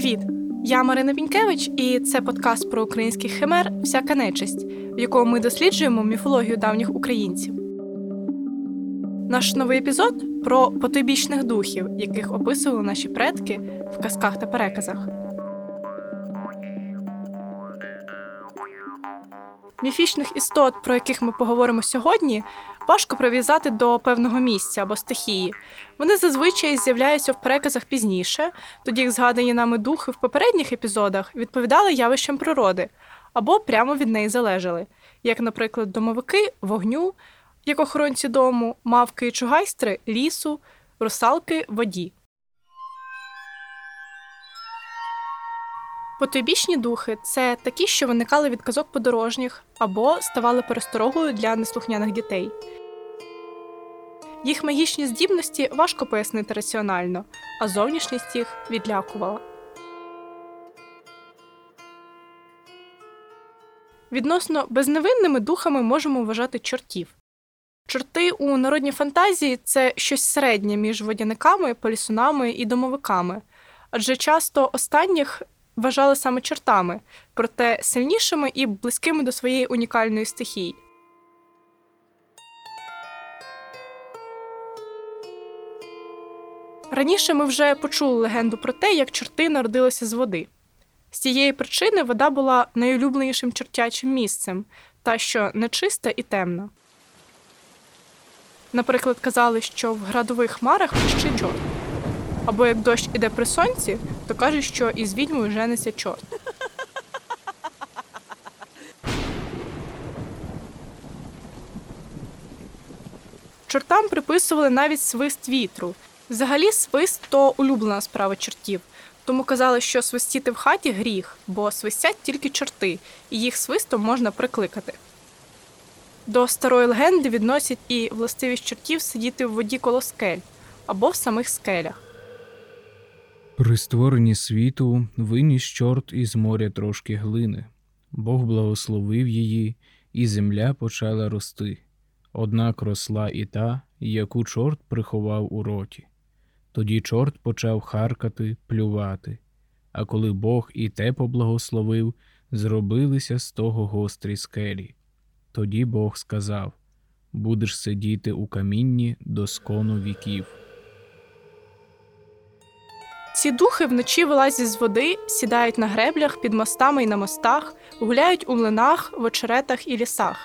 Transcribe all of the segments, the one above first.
Привіт! Я Марина Пінькевич, і це подкаст про українських химер Всяка нечисть, в якому ми досліджуємо міфологію давніх українців. Наш новий епізод про потойбічних духів, яких описували наші предки в казках та переказах. Міфічних істот, про яких ми поговоримо сьогодні, важко прив'язати до певного місця або стихії. Вони зазвичай з'являються в переказах пізніше, тоді як згадані нами духи в попередніх епізодах відповідали явищам природи або прямо від неї залежали, як, наприклад, домовики вогню, як охоронці дому, мавки і чугайстри лісу, русалки воді. Потойбічні духи це такі, що виникали від казок подорожніх або ставали пересторогою для неслухняних дітей. Їх магічні здібності важко пояснити раціонально, а зовнішність їх відлякувала. Відносно безневинними духами можемо вважати чортів. Чорти у народній фантазії це щось середнє між водяниками, полісунами і домовиками, адже часто останніх вважали саме чортами, проте сильнішими і близькими до своєї унікальної стихії. Раніше ми вже почули легенду про те, як чорти народилися з води. З цієї причини вода була найулюбленішим чортячим місцем, та що нечиста і темна. Наприклад, казали, що в градових хмарах пищить чорт. Або як дощ іде при сонці, то кажуть, що із відьмою жениться чорт. Чортам приписували навіть свист вітру. Взагалі, свист то улюблена справа чортів. Тому казали, що свистіти в хаті гріх, бо свистять тільки чорти, і їх свистом можна прикликати. До старої легенди відносять і властивість чортів сидіти в воді коло скель або в самих скелях. При створенні світу виніс чорт із моря трошки глини. Бог благословив її, і земля почала рости. Однак росла і та, яку чорт приховав у роті. Тоді чорт почав харкати, плювати. А коли Бог і те поблагословив, зробилися з того гострі скелі. Тоді Бог сказав Будеш сидіти у камінні до скону віків. Ці духи вночі вилазять з води, сідають на греблях під мостами і на мостах, гуляють у млинах, в очеретах і лісах.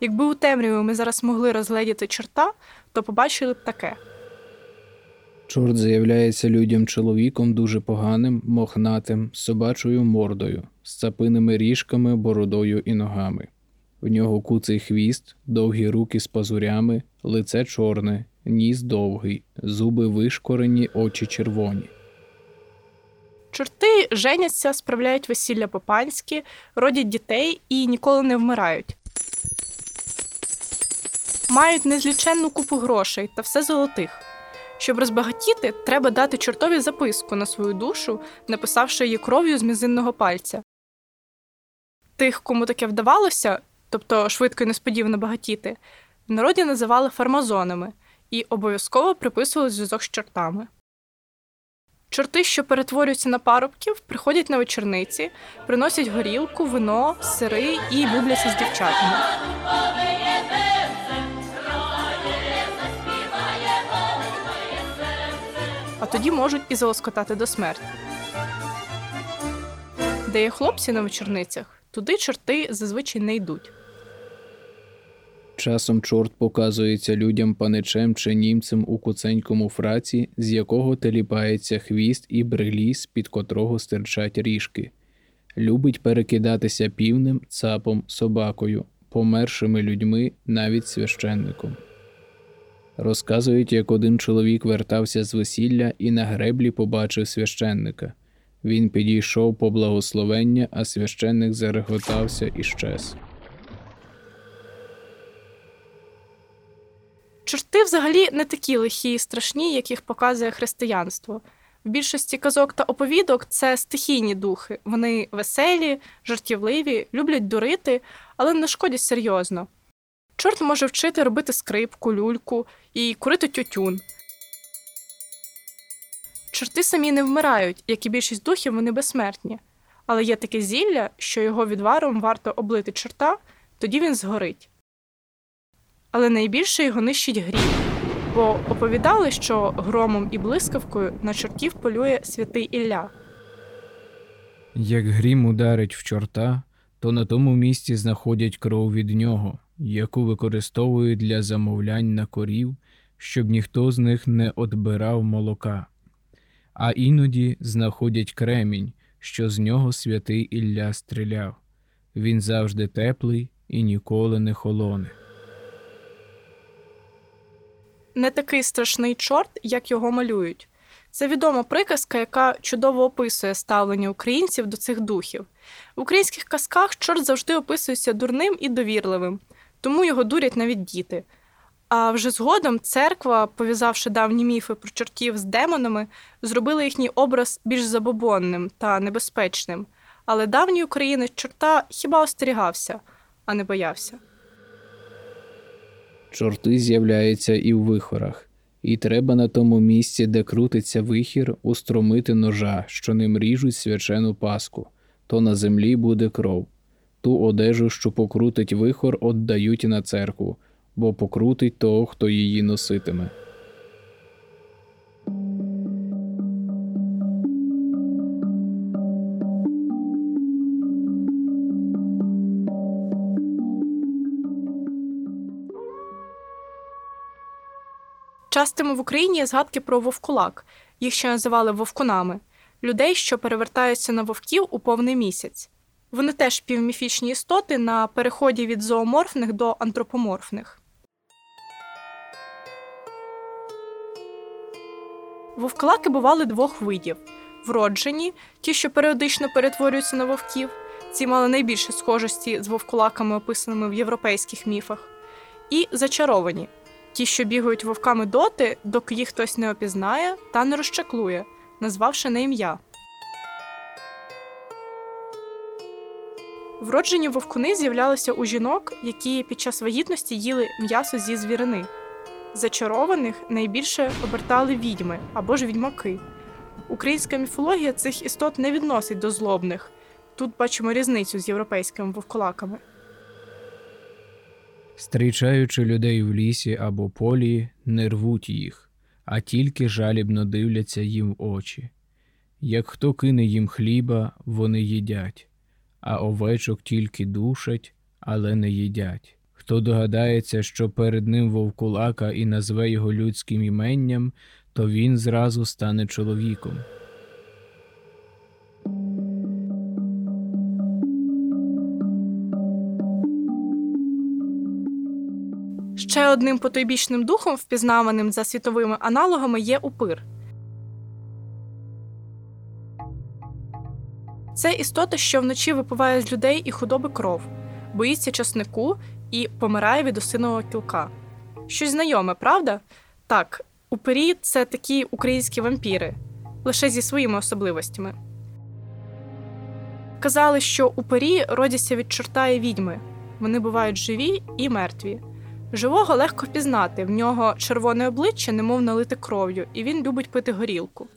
Якби у темряві ми зараз могли розгледіти чорта, то побачили б таке. Чорт з'являється людям чоловіком дуже поганим, мохнатим, собачою мордою, з цапиними ріжками, бородою і ногами. В нього куций хвіст, довгі руки з пазурями, лице чорне, ніс довгий, зуби вишкорені, очі червоні. Чорти женяться, справляють весілля по-панськи, родять дітей і ніколи не вмирають. Мають незліченну купу грошей та все золотих. Щоб розбагатіти, треба дати чортові записку на свою душу, написавши її кров'ю з мізинного пальця. Тих, кому таке вдавалося, тобто швидко і несподівано багатіти, в народі називали фармазонами і обов'язково приписували зв'язок з чортами. Чорти, що перетворюються на парубків, приходять на вечорниці, приносять горілку, вино, сири і любляться з дівчатами. А тоді можуть і залоскотати до смерті. Де є хлопці на вечорницях, туди чорти зазвичай не йдуть. Часом чорт показується людям паничем чи німцем у куценькому фраці, з якого теліпається хвіст і брилі, під котрого стирчать ріжки. Любить перекидатися півнем, цапом, собакою, помершими людьми, навіть священником. Розказують, як один чоловік вертався з весілля і на греблі побачив священника. Він підійшов по благословення, а священник зареготався і щез. Чорти взагалі не такі лихі і страшні, як їх показує християнство. В більшості казок та оповідок це стихійні духи. Вони веселі, жартівливі, люблять дурити, але не шкодять серйозно. Чорт може вчити робити скрипку, люльку і курити тютюн. Чорти самі не вмирають, як і більшість духів, вони безсмертні. Але є таке зілля, що його відваром варто облити чорта, тоді він згорить. Але найбільше його нищить грім, бо оповідали, що громом і блискавкою на чортів полює святий Ілля. Як грім ударить в чорта, то на тому місці знаходять кров від нього, яку використовують для замовлянь на корів, щоб ніхто з них не отбирав молока. А іноді знаходять кремінь, що з нього святий Ілля стріляв. Він завжди теплий і ніколи не холоне. Не такий страшний чорт, як його малюють. Це відома приказка, яка чудово описує ставлення українців до цих духів. В українських казках чорт завжди описується дурним і довірливим, тому його дурять навіть діти. А вже згодом церква, пов'язавши давні міфи про чортів з демонами, зробила їхній образ більш забобонним та небезпечним. Але давній українець чорта хіба остерігався, а не боявся. Чорти з'являються і в вихорах, і треба на тому місці, де крутиться вихір, устромити ножа, що ним ріжуть свячену паску, то на землі буде кров. Ту одежу, що покрутить вихор, отдають на церкву, бо покрутить того, хто її носитиме. Частими в Україні є згадки про вовкулак, їх ще називали вовкунами, людей, що перевертаються на вовків у повний місяць. Вони теж півміфічні істоти на переході від зооморфних до антропоморфних. Вовкулаки бували двох видів: вроджені, ті, що періодично перетворюються на вовків, ці мали найбільше схожості з вовкулаками, описаними в європейських міфах, і зачаровані, ті, що бігають вовками доти, доки їх хтось не опізнає та не розчаклує, назвавши на ім'я. Вроджені вовкуни з'являлися у жінок, які під час вагітності їли м'ясо зі звірини. Зачарованих найбільше обертали відьми або ж відьмаки. Українська міфологія цих істот не відносить до злобних. Тут бачимо різницю з європейськими вовкулаками. Стрічаючи людей в лісі або полі, не рвуть їх, а тільки жалібно дивляться їм в очі. Як хто кине їм хліба, вони їдять, а овечок тільки душать, але не їдять. Хто догадається, що перед ним вовкулака і назве його людським іменням, то він зразу стане чоловіком. Ще одним потойбічним духом, впізнаваним за світовими аналогами, є упир. Це істота, що вночі випиває з людей і худоби кров, боїться часнику і помирає від осинового кілка. Щось знайоме, правда? Так, упирі це такі українські вампіри, лише зі своїми особливостями. Казали, що упирі родяться від чорта і відьми. Вони бувають живі і мертві. Живого легко впізнати, в нього червоне обличчя, немов налите кров'ю, і він любить пити горілку.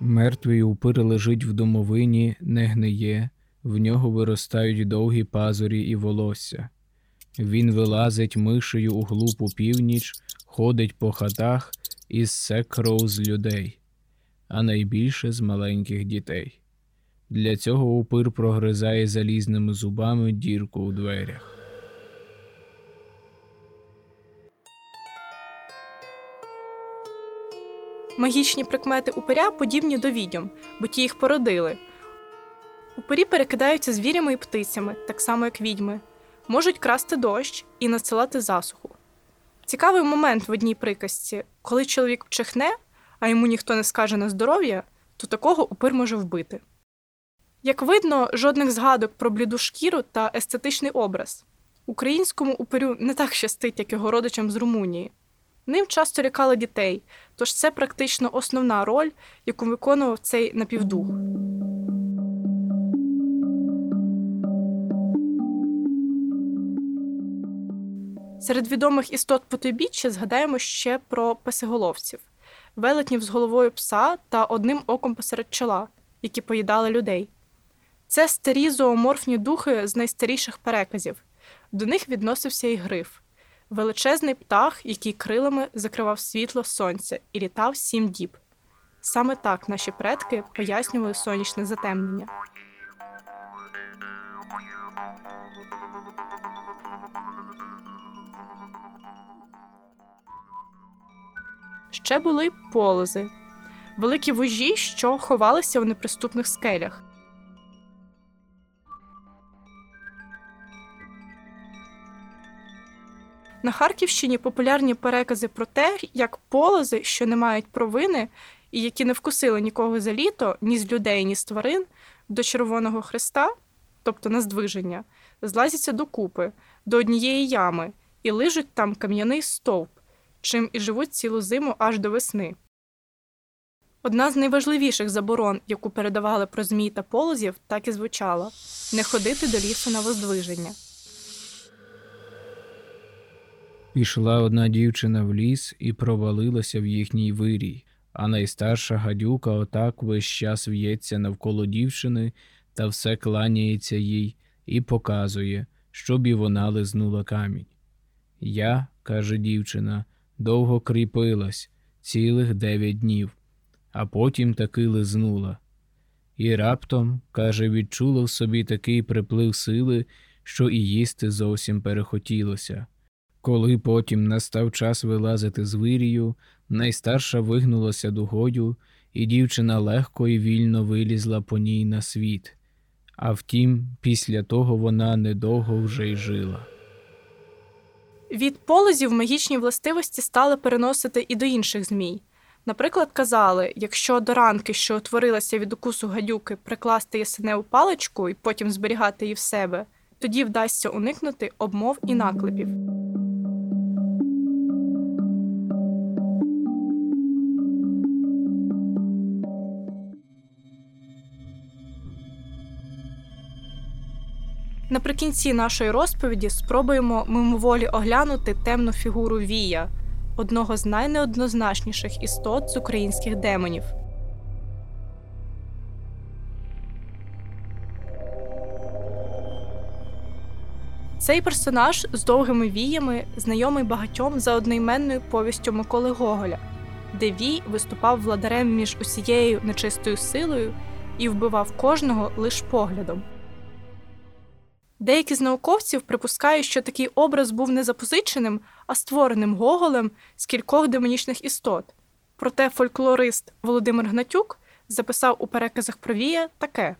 Мертвий упир лежить в домовині, не гниє, в нього виростають довгі пазурі і волосся. Він вилазить мишею у глупу північ, ходить по хатах і ссе кров з людей, а найбільше з маленьких дітей. Для цього упир прогризає залізними зубами дірку у дверях. Магічні прикмети упиря подібні до відьом, бо ті їх породили. Упирі перекидаються звірями і птицями, так само як відьми, можуть красти дощ і надсилати засуху. Цікавий момент в одній приказці коли чоловік чихне, а йому ніхто не скаже на здоров'я, то такого упир може вбити. Як видно, жодних згадок про бліду шкіру та естетичний образ. Українському упирю не так щастить, як його родичам з Румунії. Ним часто лякали дітей, тож це практично основна роль, яку виконував цей напівдух. Серед відомих істот потойбіччя згадаємо ще про песиголовців. велетнів з головою пса та одним оком посеред чола, які поїдали людей. Це старі зооморфні духи з найстаріших переказів. До них відносився і гриф величезний птах, який крилами закривав світло сонця і літав сім діб. Саме так наші предки пояснювали сонячне затемнення. Ще були полози, великі вужі, що ховалися в неприступних скелях. На Харківщині популярні перекази про те, як полози, що не мають провини і які не вкусили нікого за літо, ні з людей, ні з тварин, до Червоного Христа, тобто на здвиження, злазяться докупи, до однієї ями і лижуть там кам'яний стовп, чим і живуть цілу зиму аж до весни. Одна з найважливіших заборон, яку передавали про змій та полозів, так і звучала не ходити до лісу на воздвиження. Пішла одна дівчина в ліс і провалилася в їхній вирій, а найстарша гадюка отак весь час в'ється навколо дівчини та все кланяється їй і показує, щоб і вона лизнула камінь. Я, каже дівчина, довго кріпилась цілих дев'ять днів, а потім таки лизнула. І раптом, каже, відчула в собі такий приплив сили, що і їсти зовсім перехотілося. Коли потім настав час вилазити з вирію, найстарша вигнулася дугою, і дівчина легко і вільно вилізла по ній на світ. А втім, після того вона недовго вже й жила. Від полозів магічні властивості стали переносити і до інших змій. Наприклад, казали, якщо до ранки, що утворилася від укусу гадюки, прикласти ясеневу паличку і потім зберігати її в себе, тоді вдасться уникнути обмов і наклепів. Наприкінці нашої розповіді спробуємо мимоволі оглянути темну фігуру Вія, одного з найнеоднозначніших істот з українських демонів. Цей персонаж з довгими віями знайомий багатьом за одноіменною повістю Миколи Гоголя, де Вій виступав владарем між усією нечистою силою і вбивав кожного лиш поглядом. Деякі з науковців припускають, що такий образ був не запозиченим, а створеним Гоголем з кількох демонічних істот. Проте фольклорист Володимир Гнатюк записав у переказах про Вія таке.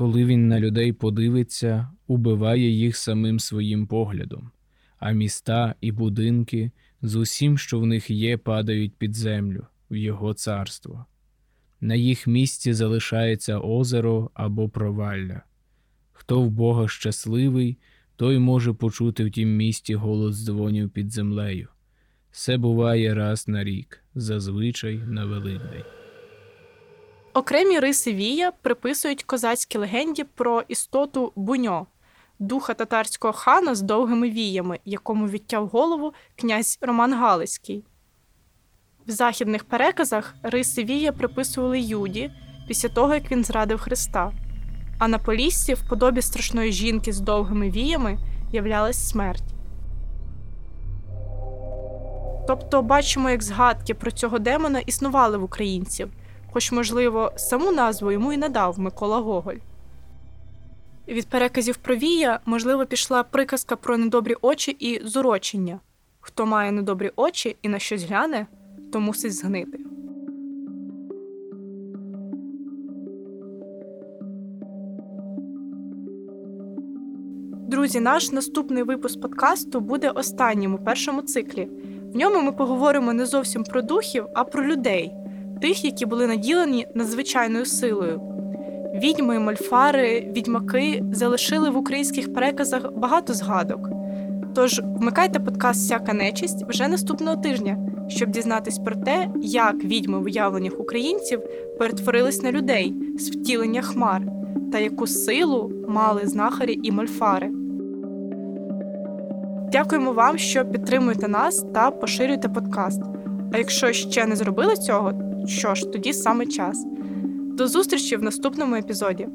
Коли він на людей подивиться, убиває їх самим своїм поглядом, а міста і будинки з усім, що в них є, падають під землю в його царство. На їх місці залишається озеро або провалля. Хто в Бога щасливий, той може почути в тім місті голос дзвонів під землею. Все буває раз на рік, зазвичай на Великдень. Окремі риси Вія приписують козацькій легенді про істоту Буньо, духа татарського хана з довгими віями, якому відтяв голову князь Роман Галицький. В західних переказах риси Вія приписували Юді після того, як він зрадив Христа, а на Поліссі в подобі страшної жінки з довгими віями являлась смерть. Тобто бачимо, як згадки про цього демона існували в українців, хоч, можливо, саму назву йому і надав Микола Гоголь. Від переказів про Вія, можливо, пішла приказка про недобрі очі і зурочення хто має недобрі очі і на щось гляне то мусить згнити. Друзі, наш наступний випуск подкасту буде останнім у першому циклі. В ньому ми поговоримо не зовсім про духів, а про людей, тих, які були наділені надзвичайною силою. Відьми, мольфари, відьмаки залишили в українських переказах багато згадок. Тож вмикайте подкаст Всяка нечисть вже наступного тижня щоб дізнатись про те, як відьми в уявленнях українців перетворились на людей з втілення хмар та яку силу мали знахарі і мольфари. Дякуємо вам, що підтримуєте нас та поширюєте подкаст. А якщо ще не зробили цього, що ж, тоді саме час. До зустрічі в наступному епізоді.